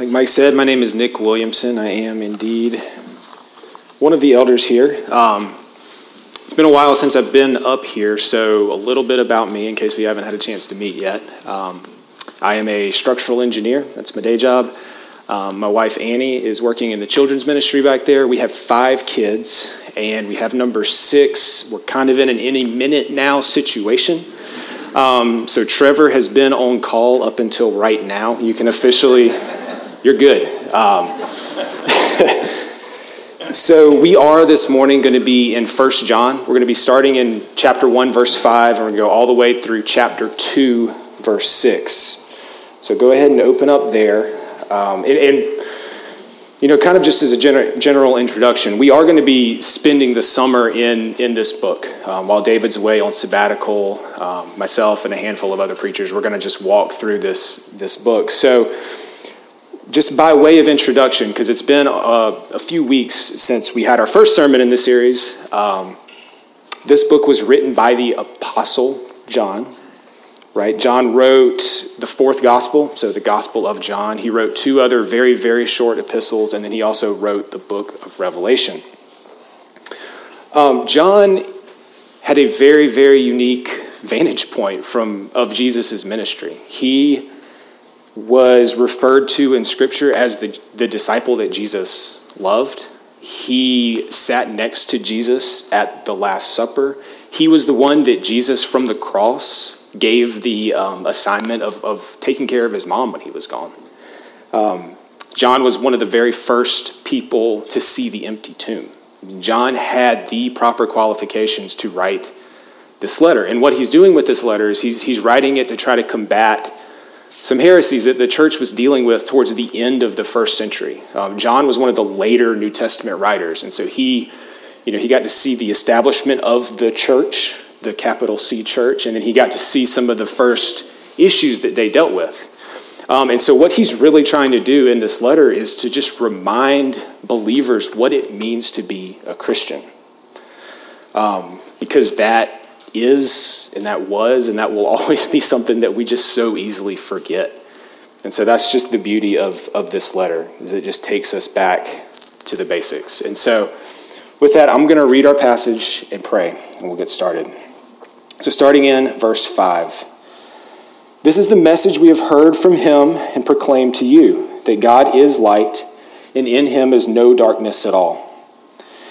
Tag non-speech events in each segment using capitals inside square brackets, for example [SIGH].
Like Mike said, my name is Nick Williamson. I am indeed one of the elders here. Um, it's been a while since I've been up here, so a little bit about me in case we haven't had a chance to meet yet. Um, I am a structural engineer, that's my day job. Um, my wife Annie is working in the children's ministry back there. We have five kids, and we have number six. We're kind of in an any minute now situation. Um, so Trevor has been on call up until right now. You can officially, you're good. Um, [LAUGHS] so we are this morning going to be in First John. We're going to be starting in chapter 1, verse 5, and we're going to go all the way through chapter 2, verse 6. So go ahead and open up there. Um, and, and, you know, kind of just as a gener- general introduction, we are going to be spending the summer in, in this book. Um, while David's away on sabbatical, um, myself and a handful of other preachers, we're going to just walk through this, this book. So, just by way of introduction, because it's been a, a, few weeks since we had our first sermon in this series, um, this book was written by the Apostle John right? John wrote the fourth gospel, so the Gospel of John. He wrote two other very, very short epistles, and then he also wrote the book of Revelation. Um, John had a very, very unique vantage point from of Jesus' ministry. He was referred to in Scripture as the, the disciple that Jesus loved. He sat next to Jesus at the Last Supper. He was the one that Jesus from the cross gave the um, assignment of, of taking care of his mom when he was gone. Um, John was one of the very first people to see the empty tomb. John had the proper qualifications to write this letter. And what he's doing with this letter is he's, he's writing it to try to combat some heresies that the church was dealing with towards the end of the first century. Um, John was one of the later New Testament writers, and so he, you know, he got to see the establishment of the church the capital C church, and then he got to see some of the first issues that they dealt with. Um, and so, what he's really trying to do in this letter is to just remind believers what it means to be a Christian. Um, because that is, and that was, and that will [LAUGHS] always be something that we just so easily forget. And so, that's just the beauty of, of this letter, is it just takes us back to the basics. And so, with that, I'm going to read our passage and pray, and we'll get started. So, starting in verse 5. This is the message we have heard from him and proclaimed to you that God is light, and in him is no darkness at all.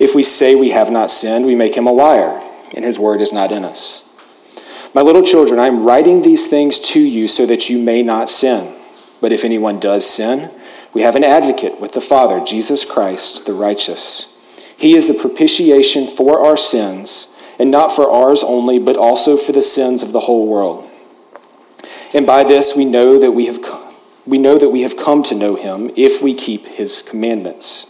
If we say we have not sinned, we make him a liar, and his word is not in us. My little children, I am writing these things to you so that you may not sin. But if anyone does sin, we have an advocate with the Father, Jesus Christ, the righteous. He is the propitiation for our sins, and not for ours only, but also for the sins of the whole world. And by this we know that we have we know that we have come to know him if we keep his commandments.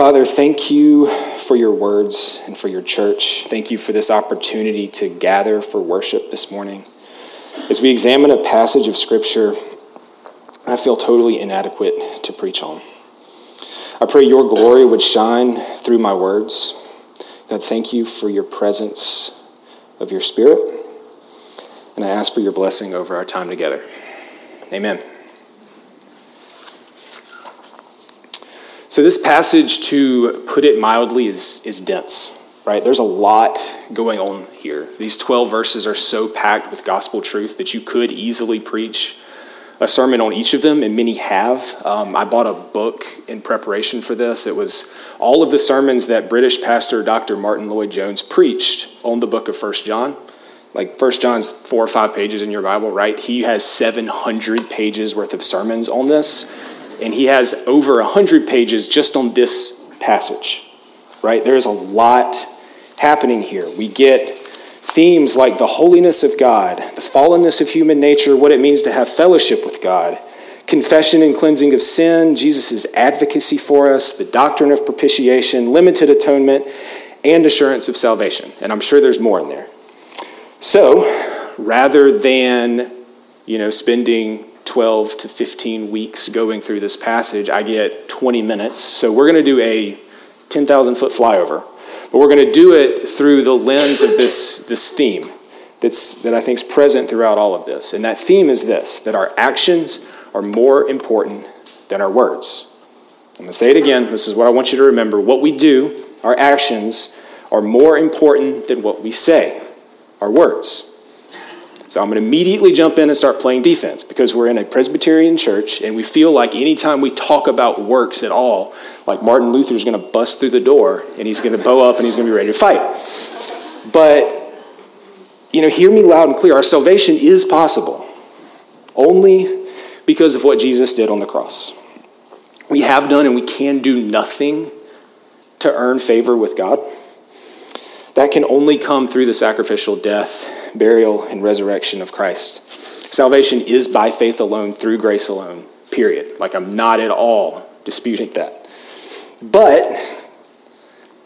Father, thank you for your words and for your church. Thank you for this opportunity to gather for worship this morning. As we examine a passage of Scripture, I feel totally inadequate to preach on. I pray your glory would shine through my words. God, thank you for your presence of your Spirit. And I ask for your blessing over our time together. Amen. So, this passage, to put it mildly, is, is dense, right? There's a lot going on here. These 12 verses are so packed with gospel truth that you could easily preach a sermon on each of them, and many have. Um, I bought a book in preparation for this. It was all of the sermons that British pastor Dr. Martyn Lloyd-Jones preached on the book of First John. Like First John's four or five pages in your Bible, right? He has 700 pages worth of sermons on this, and he has over 100 pages just on this passage, right? There's a lot happening here. We get themes like the holiness of God, the fallenness of human nature, what it means to have fellowship with God, confession and cleansing of sin, Jesus' advocacy for us, the doctrine of propitiation, limited atonement, and assurance of salvation. And I'm sure there's more in there. So, rather than, you know, spending 12 to 15 weeks going through this passage, I get 20 minutes. So, we're going to do a 10,000 foot flyover but we're going to do it through the lens of this, this theme that's, that I think is present throughout all of this. And that theme is this that our actions are more important than our words. I'm going to say it again. This is what I want you to remember. What we do, our actions, are more important than what we say, our words. So I'm going to immediately jump in and start playing defense because we're in a Presbyterian church and we feel like anytime we talk about works at all, like Martin Luther is going to bust through the door and he's going to bow up and he's going to be ready to fight. But, you know, hear me loud and clear. Our salvation is possible only because of what Jesus did on the cross. We have done and we can do nothing to earn favor with God. That can only come through the sacrificial death burial, and resurrection of Christ. Salvation is by faith alone, through grace alone, period. Like, I'm not at all disputing that. But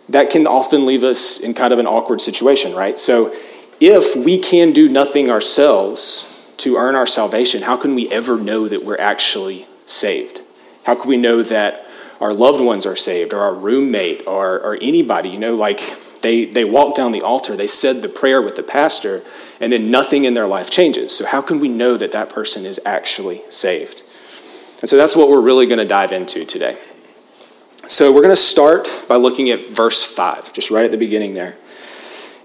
that can often leave us in kind of an awkward situation, right? So, if we can do nothing ourselves to earn our salvation, how can we ever know that we're actually saved? How can we know that our loved ones are saved, or our roommate, or, or anybody? You know, like they, they walked down the altar, they said the prayer with the pastor, and then nothing in their life changes. So, how can we know that that person is actually saved? And so, that's what we're really going to dive into today. So, we're going to start by looking at verse 5, just right at the beginning there.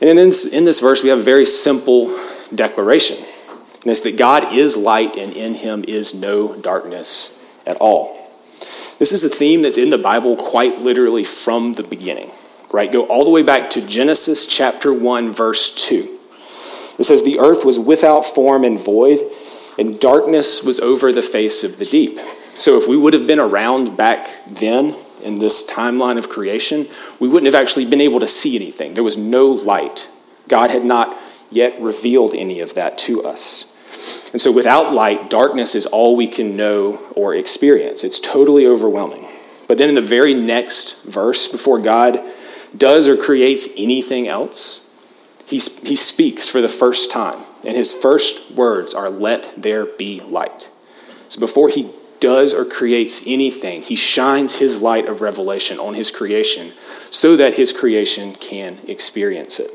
And in this, in this verse, we have a very simple declaration. And it's that God is light and in him is no darkness at all. This is a theme that's in the Bible quite literally from the beginning right? Go all the way back to Genesis chapter 1, verse 2. It says, The earth was without form and void, and darkness was over the face of the deep. So if we would have been around back then in this timeline of creation, we wouldn't have actually been able to see anything. There was no light. God had not yet revealed any of that to us. And so without light, darkness is all we can know or experience. It's totally overwhelming. But then in the very next verse, before God does or creates anything else, he, he speaks for the first time. And his first words are, Let there be light. So before he does or creates anything, he shines his light of revelation on his creation so that his creation can experience it.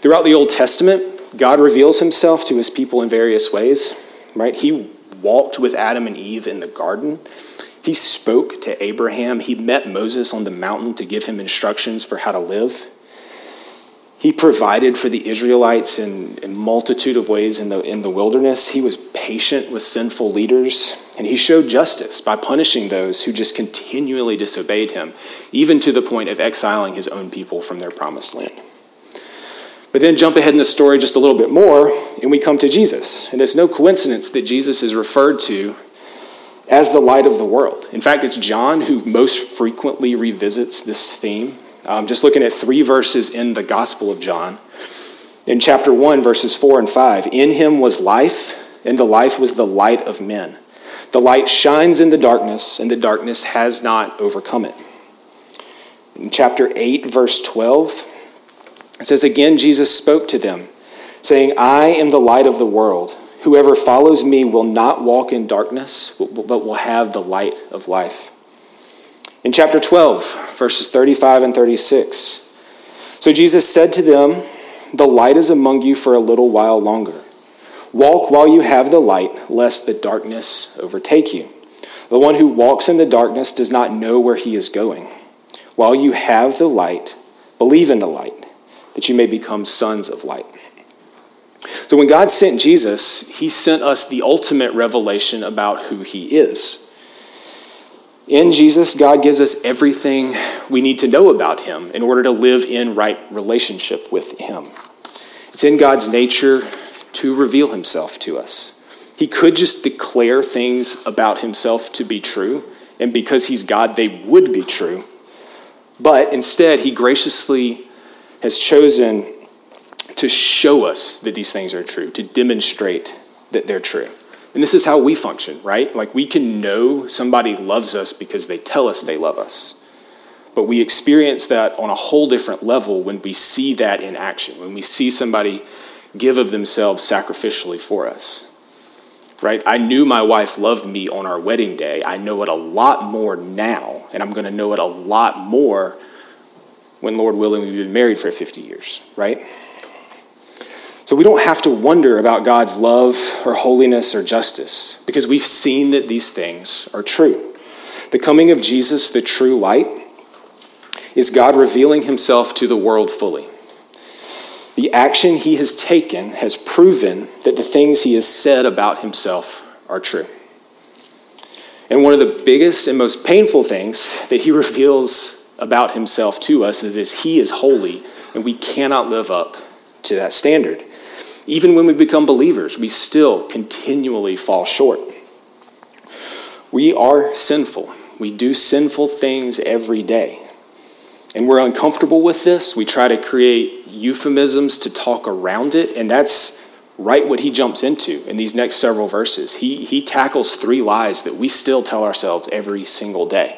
Throughout the Old Testament, God reveals himself to his people in various ways, right? He walked with Adam and Eve in the garden. He spoke to Abraham. He met Moses on the mountain to give him instructions for how to live. He provided for the Israelites in a multitude of ways in the, in the wilderness. He was patient with sinful leaders, and he showed justice by punishing those who just continually disobeyed him, even to the point of exiling his own people from their promised land. But then jump ahead in the story just a little bit more, and we come to Jesus. And it's no coincidence that Jesus is referred to as the light of the world. In fact, it's John who most frequently revisits this theme. Um, just looking at three verses in the Gospel of John. In chapter 1, verses 4 and 5, in him was life, and the life was the light of men. The light shines in the darkness, and the darkness has not overcome it. In chapter 8, verse 12, it says, Again, Jesus spoke to them, saying, I am the light of the world. Whoever follows me will not walk in darkness, but will have the light of life. In chapter 12, verses 35 and 36. So Jesus said to them, The light is among you for a little while longer. Walk while you have the light, lest the darkness overtake you. The one who walks in the darkness does not know where he is going. While you have the light, believe in the light, that you may become sons of light. So when God sent Jesus, he sent us the ultimate revelation about who he is. In Jesus, God gives us everything we need to know about Him in order to live in right relationship with Him. It's in God's nature to reveal Himself to us. He could just declare things about Himself to be true, and because He's God, they would be true. But instead, He graciously has chosen to show us that these things are true, to demonstrate that they're true. And this is how we function, right? Like we can know somebody loves us because they tell us they love us. But we experience that on a whole different level when we see that in action, when we see somebody give of themselves sacrificially for us. Right? I knew my wife loved me on our wedding day. I know it a lot more now, and I'm going to know it a lot more when, Lord willing, we've been married for 50 years, right? So we don't have to wonder about God's love or holiness or justice because we've seen that these things are true. The coming of Jesus, the true light, is God revealing himself to the world fully. The action he has taken has proven that the things he has said about himself are true. And one of the biggest and most painful things that he [LAUGHS] reveals about himself to us is, is he is holy and we cannot live up to that standard. Even when we become believers, we still continually fall short. We are sinful. We do sinful things every day. And we're uncomfortable with this. We try to create euphemisms to talk around it, and that's right what he jumps into in these next several verses. He, he tackles three lies that we still tell ourselves every single day.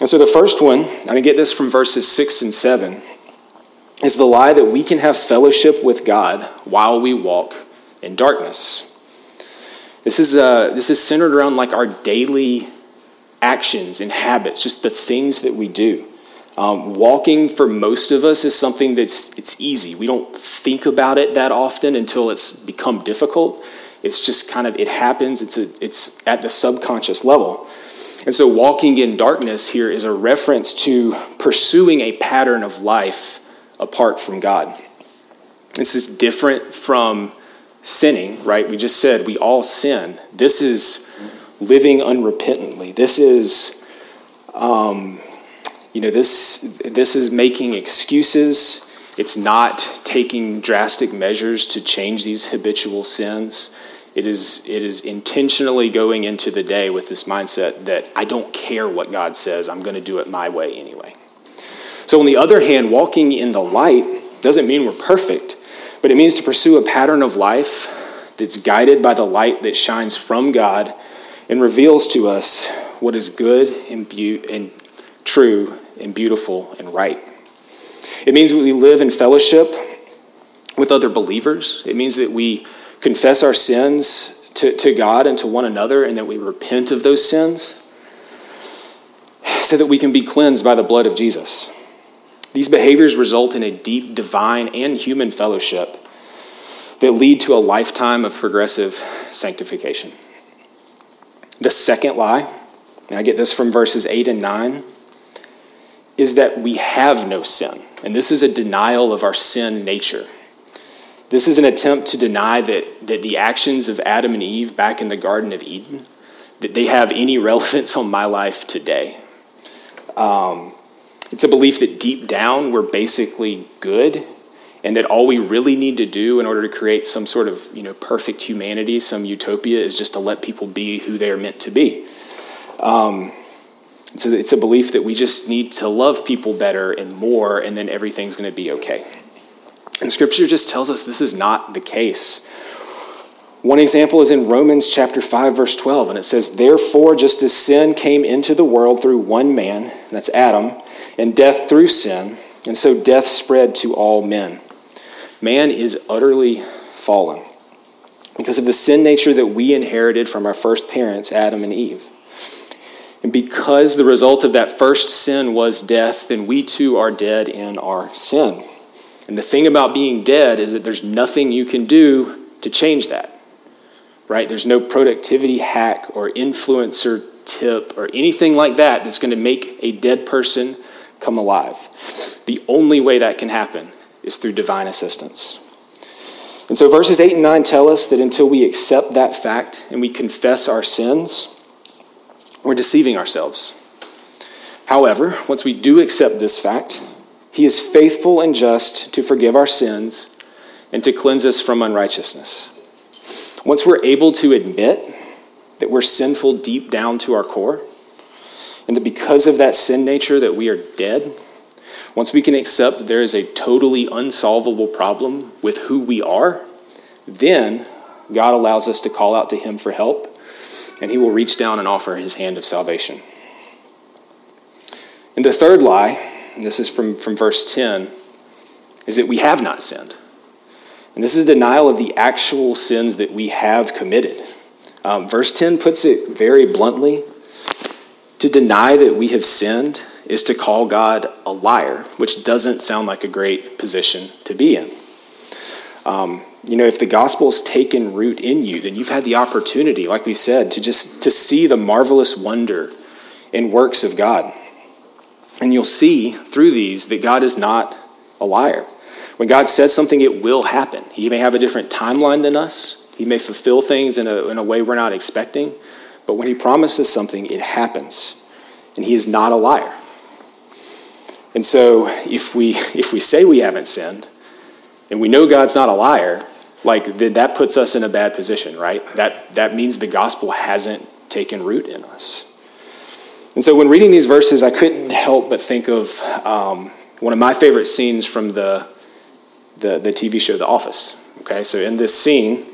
And so the first one, to get this from verses 6 and 7 is the lie that we can have fellowship with God while we walk in darkness. This is, uh, this is centered around like our daily actions and habits, just the things that we do. Um, walking for most of us is something that's it's easy. We don't think about it that often until it's become difficult. It's just kind of it happens. It's a, it's at the subconscious level. And so walking in darkness here is a reference to pursuing a pattern of life apart from God. This is different from sinning, right? We just said we all sin. This is living unrepentantly. This is, um, you know, this this is making excuses. It's not taking drastic measures to change these habitual sins. It is, it is intentionally going into the day with this mindset that I don't care what God says, I'm going to do it my way anyway. So, on the other hand, walking in the light doesn't mean we're perfect, but it means to pursue a pattern of life that's guided by the light that shines from God and reveals to us what is good and, be- and true and beautiful and right. It means we live in fellowship with other believers. It means that we confess our sins to, to God and to one another and that we repent of those sins so that we can be cleansed by the blood of Jesus. These behaviors result in a deep divine and human fellowship that lead to a lifetime of progressive sanctification. The second lie, and I get this from verses 8 and 9, is that we have no sin. And this is a denial of our sin nature. This is an attempt to deny that, that the actions of Adam and Eve back in the Garden of Eden, that they have any [LAUGHS] relevance on my life today. Um, it's a belief that deep down we're basically good and that all we really need to do in order to create some sort of you know perfect humanity, some utopia, is just to let people be who they are meant to be. Um, it's, a, it's a belief that we just need to love people better and more, and then everything's going to be okay. And Scripture just tells us this is not the case. One example is in Romans chapter 5 verse 12 and it says therefore just as sin came into the world through one man that's Adam and death through sin, and so death spread to all men. Man is utterly fallen because of the sin nature that we inherited from our first parents, Adam and Eve. And because the result of that first sin was death, then we too are dead in our sin. And the thing about being dead is that there's nothing you can do to change that. Right? There's no productivity hack or influencer tip or anything like that that's going to make a dead person come alive. The only way that can happen is through divine assistance. And so verses 8 and 9 tell us that until we accept that fact and we confess our sins, we're deceiving ourselves. However, once we do accept this fact, He is faithful and just to forgive our sins and to cleanse us from unrighteousness. Once we're able to admit that we're sinful deep down to our core, and that because of that sin nature that we are dead, once we can accept there is a totally unsolvable problem with who we are, then God allows us to call out to Him for help, and He will reach down and offer His hand of salvation. And the third lie, and this is from, from verse 10, is that we have not sinned. And this is denial of the actual sins that we have committed. Um, verse 10 puts it very bluntly to deny that we have sinned is to call God a liar, which doesn't sound like a great position to be in. Um, you know, if the gospel's taken root in you, then you've had the opportunity, like we said, to just to see the marvelous wonder and works of God. And you'll see through these that God is not a liar. When God says something, it will happen. He may have a different timeline than us. He may fulfill things in a, in a way we're not expecting. But when he promises something, it happens. And he is not a liar. And so if we [LAUGHS] if we say we haven't sinned and we know God's not a liar, like then that puts us in a bad position, right? That that means the gospel hasn't taken root in us. And so when reading these verses, I couldn't help but think of um, one of my favorite scenes from the, the the TV show The Office. Okay, so in this scene,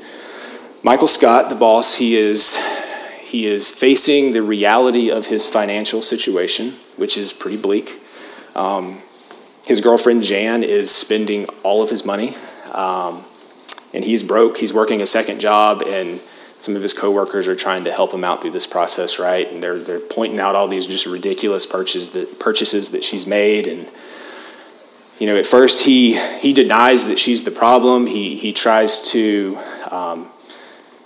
Michael Scott, the boss, he is he is facing the reality of his financial situation, which is pretty bleak. Um, his girlfriend Jan is spending all of his money, um, and he's broke. He's working a second job, and some of his coworkers are trying to help him out through this process, right? And they're they're pointing out all these just ridiculous purchases that purchases that she's made, and you know, at first he he denies that she's the problem. He he tries to. Um,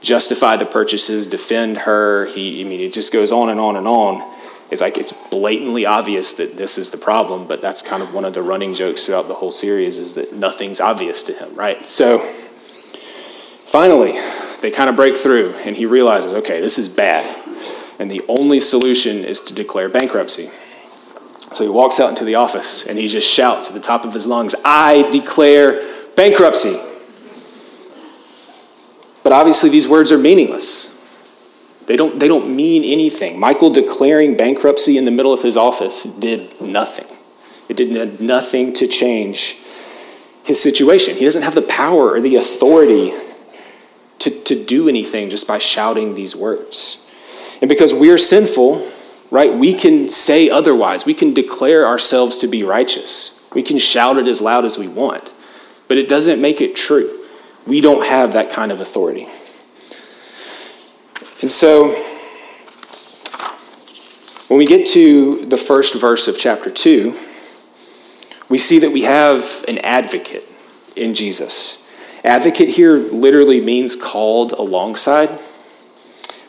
justify the purchases, defend her. He, I mean, it just goes on and on and on it's like it's blatantly obvious that this is the problem, but that's kind of one of the running jokes throughout the whole series is that nothing's obvious to him, right? So finally, they kind of break through and he realizes, okay, this is bad. And the only solution is to declare bankruptcy. So he walks out into the office and he just shouts at the top of his lungs, I declare bankruptcy. But obviously, these words are meaningless. They don't, they don't mean anything. Michael declaring bankruptcy in the middle of his office did nothing. It did nothing to change his situation. He doesn't have the power or the authority to, to do anything just by shouting these words. And because we're sinful, right, we can say otherwise. We can declare ourselves to be righteous. We can shout it as loud as we want. But it doesn't make it true. We don't have that kind of authority. And so, when we get to the first verse of chapter 2, we see that we have an advocate in Jesus. Advocate here literally means called alongside.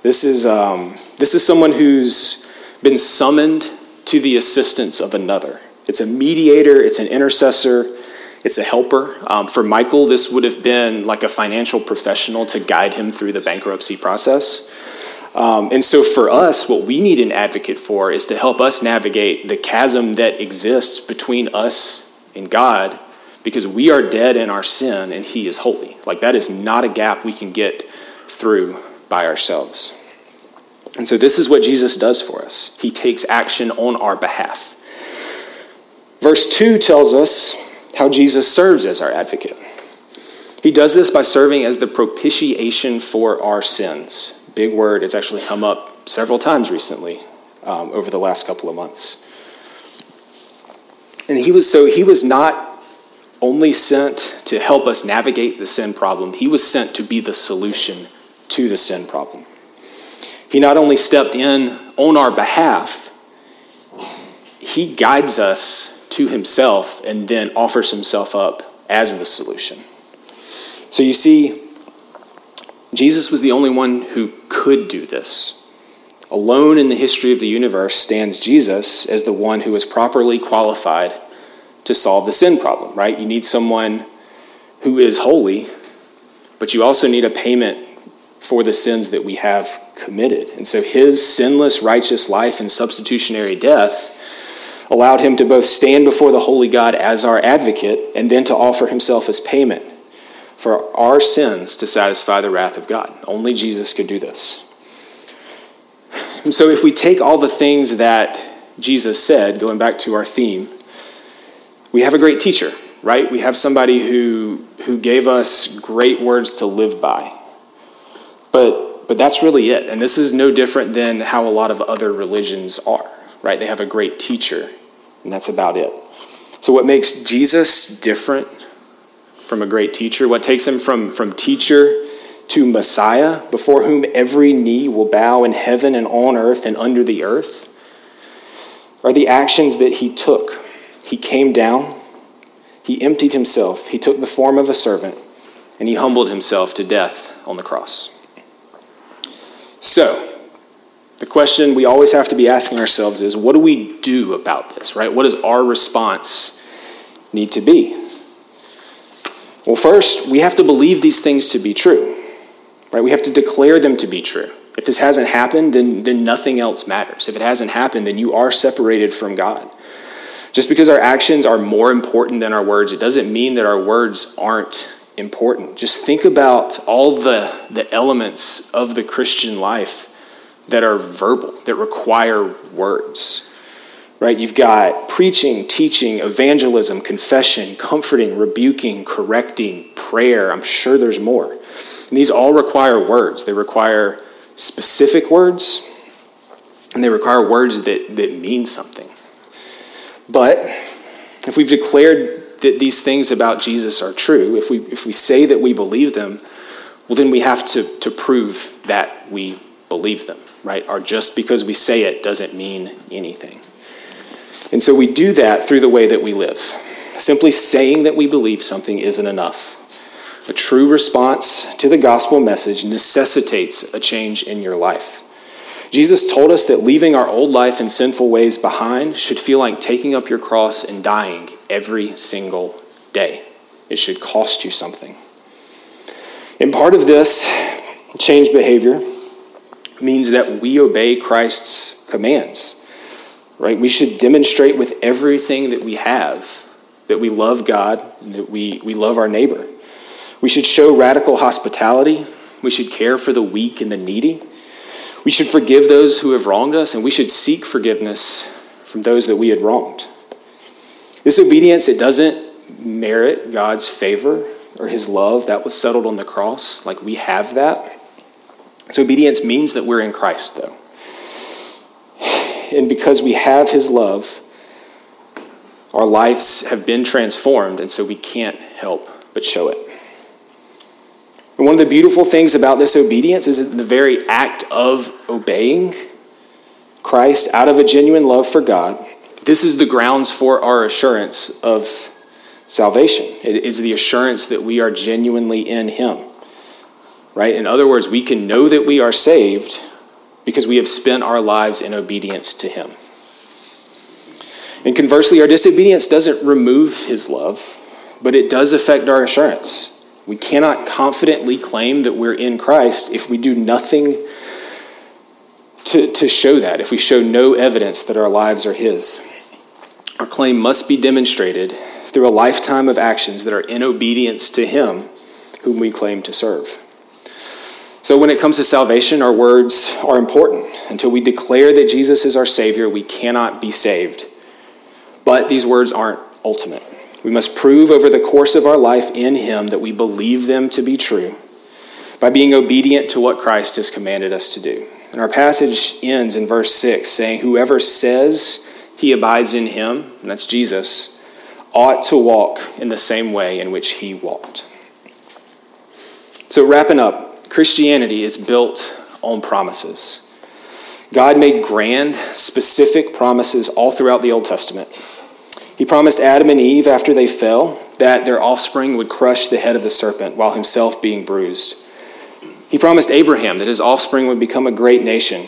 This is, um, this is someone who's been summoned to the assistance of another. It's a mediator, it's an intercessor, it's a helper. Um, for Michael, this would have been like a financial professional to guide him through the bankruptcy process. Um, and so for us, what we need an advocate for is to help us navigate the chasm that exists between us and God because we are dead in our sin and He is holy. Like that is not a gap we can get through by ourselves. And so this is what Jesus does for us He takes action on our behalf. Verse 2 tells us how Jesus serves as our advocate. He does this by serving as the propitiation for our sins big word. It's actually come up several times recently um, over the last couple of months. And he was so he was not only sent to help us navigate the sin problem, he was sent to be the solution to the sin problem. He not only stepped in on our behalf, he guides us to himself and then offers himself up as the solution. So you see, Jesus was the only one who could do this. Alone in the history of the universe stands Jesus as the one who is properly qualified to solve the sin problem, right? You need someone who is holy, but you also need a payment for the sins that we have committed. And so his sinless, righteous life and substitutionary death allowed him to both stand before the holy God as our advocate and then to offer himself as payment for our sins to satisfy the wrath of God. Only Jesus could do this. And so, if we take all the things that Jesus said, going back to our theme, we have a great teacher, right? We have somebody who, who gave us great words to live by. But, but that's really it. And this is no different than how a lot of other religions are, right? They have a great teacher, and that's about it. So, what makes Jesus different from a great teacher? What takes him from, from teacher to Messiah, before whom every knee will bow in heaven and on earth and under the earth, are the actions that he took. He came down, he emptied himself, he took the form of a servant, and he humbled himself to death on the cross. So, the question we always have to be asking ourselves is what do we do about this, right? What does our response need to be? Well, first, we have to believe these things to be true. Right? We have to declare them to be true. If this hasn't happened, then, then nothing else matters. If it hasn't happened, then you are separated from God. Just because our actions are more important than our words, it doesn't mean that our words aren't important. Just think about all the, the elements of the Christian life that are verbal, that require words. Right? You've got preaching, teaching, evangelism, confession, comforting, rebuking, correcting, prayer. I'm sure there's more. And these all require words. They require specific words, and they require words that, that mean something. But if we've declared that these things about Jesus are true, if we, if we say that we believe them, well, then we have to, to prove that we believe them, right? Or just because we say it doesn't mean anything. And so we do that through the way that we live. Simply saying that we believe something isn't enough. A true response to the gospel message necessitates a change in your life. Jesus told us that leaving our old life and sinful ways behind should feel like taking up your cross and dying every single day. It should cost you something. And part of this change behavior means that we obey Christ's commands. Right? We should demonstrate with everything that we have that we love God and that we, we love our neighbor. We should show radical hospitality. We should care for the weak and the needy. We should forgive those who have wronged us, and we should seek forgiveness from those that we had wronged. This obedience, it doesn't merit God's favor or his love. That was settled on the cross. Like we have that. So obedience means that we're in Christ, though. And because we have his love, our lives have been transformed, and so we can't help but show it. And one of the beautiful things about this obedience is that the very act of obeying Christ out of a genuine love for God, this is the grounds for our assurance of salvation. It is the assurance that we are genuinely in Him. Right? In other words, we can know that we are saved because we have spent our lives in obedience to Him. And conversely, our disobedience doesn't remove His love, but it does affect our assurance. We cannot confidently claim that we're in Christ if we do nothing to, to show that, if we show no evidence that our lives are His. Our claim must be demonstrated through a lifetime of actions that are in obedience to Him whom we claim to serve. So, when it comes to salvation, our words are important. Until we declare that Jesus is our Savior, we cannot be saved. But these words aren't ultimate. We must prove over the course of our life in Him that we believe them to be true by being obedient to what Christ has commanded us to do. And our passage ends in verse 6 saying, Whoever says he abides in Him, and that's Jesus, ought to walk in the same way in which He walked. So, wrapping up, Christianity is built on promises. God made grand, specific promises all throughout the Old Testament. He promised Adam and Eve after they fell that their offspring would crush the head of the serpent while himself being bruised. He promised Abraham that his offspring would become a great nation.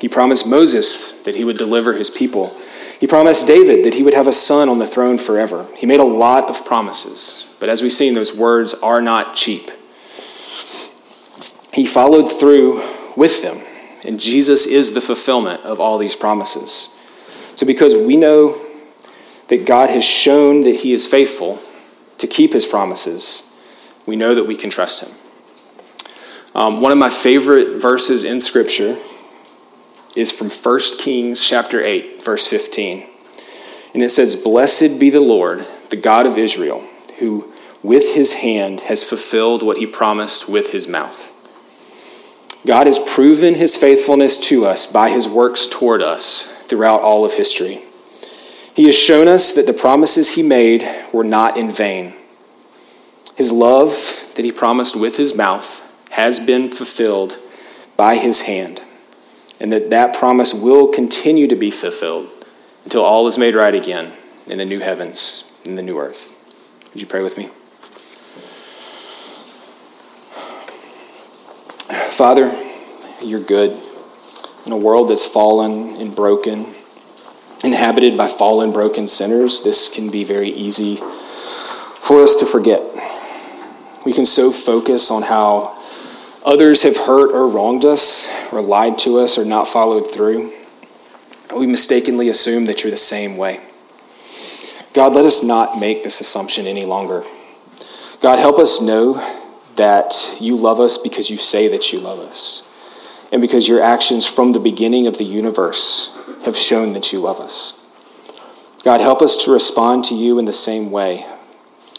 He promised Moses that he would deliver his people. He promised David that he would have a son on the throne forever. He made a lot of promises, but as we've seen, those words are not cheap. He followed through with them, And Jesus is the fulfillment of all these promises. So, because we know that God has shown that He is faithful to keep His promises, we know that we can trust Him. Um, one of my favorite verses in Scripture is from 1 Kings chapter 8, verse 15. And it says, Blessed be the Lord, the God of Israel, who with his hand has fulfilled what he promised with his mouth. God has proven his faithfulness to us by his works toward us throughout all of history. He has shown us that the promises he made were not in vain. His love that he promised with his mouth has been fulfilled by his hand, and that that promise will continue to be fulfilled until all is made right again in the new heavens and the new earth. Would you pray with me? Father, you're good. In a world that's fallen and broken, inhabited by fallen, broken sinners, this can be very easy for us to forget. We can so focus on how others have hurt or wronged us, or lied to us, or not followed through. We mistakenly assume that you're the same way. God, let us not make this assumption any longer. God, help us know that you love us because you say that you love us, and because your actions from the beginning of the universe have shown that you love us. God, help us to respond to you in the same way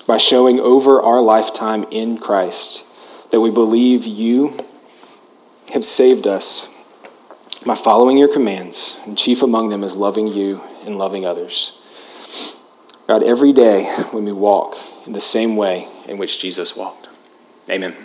by showing over our lifetime in Christ that we believe you have saved us by following your commands, and chief among them is loving you and loving others. God, every day when we walk in the same way in which Jesus walked. Amen.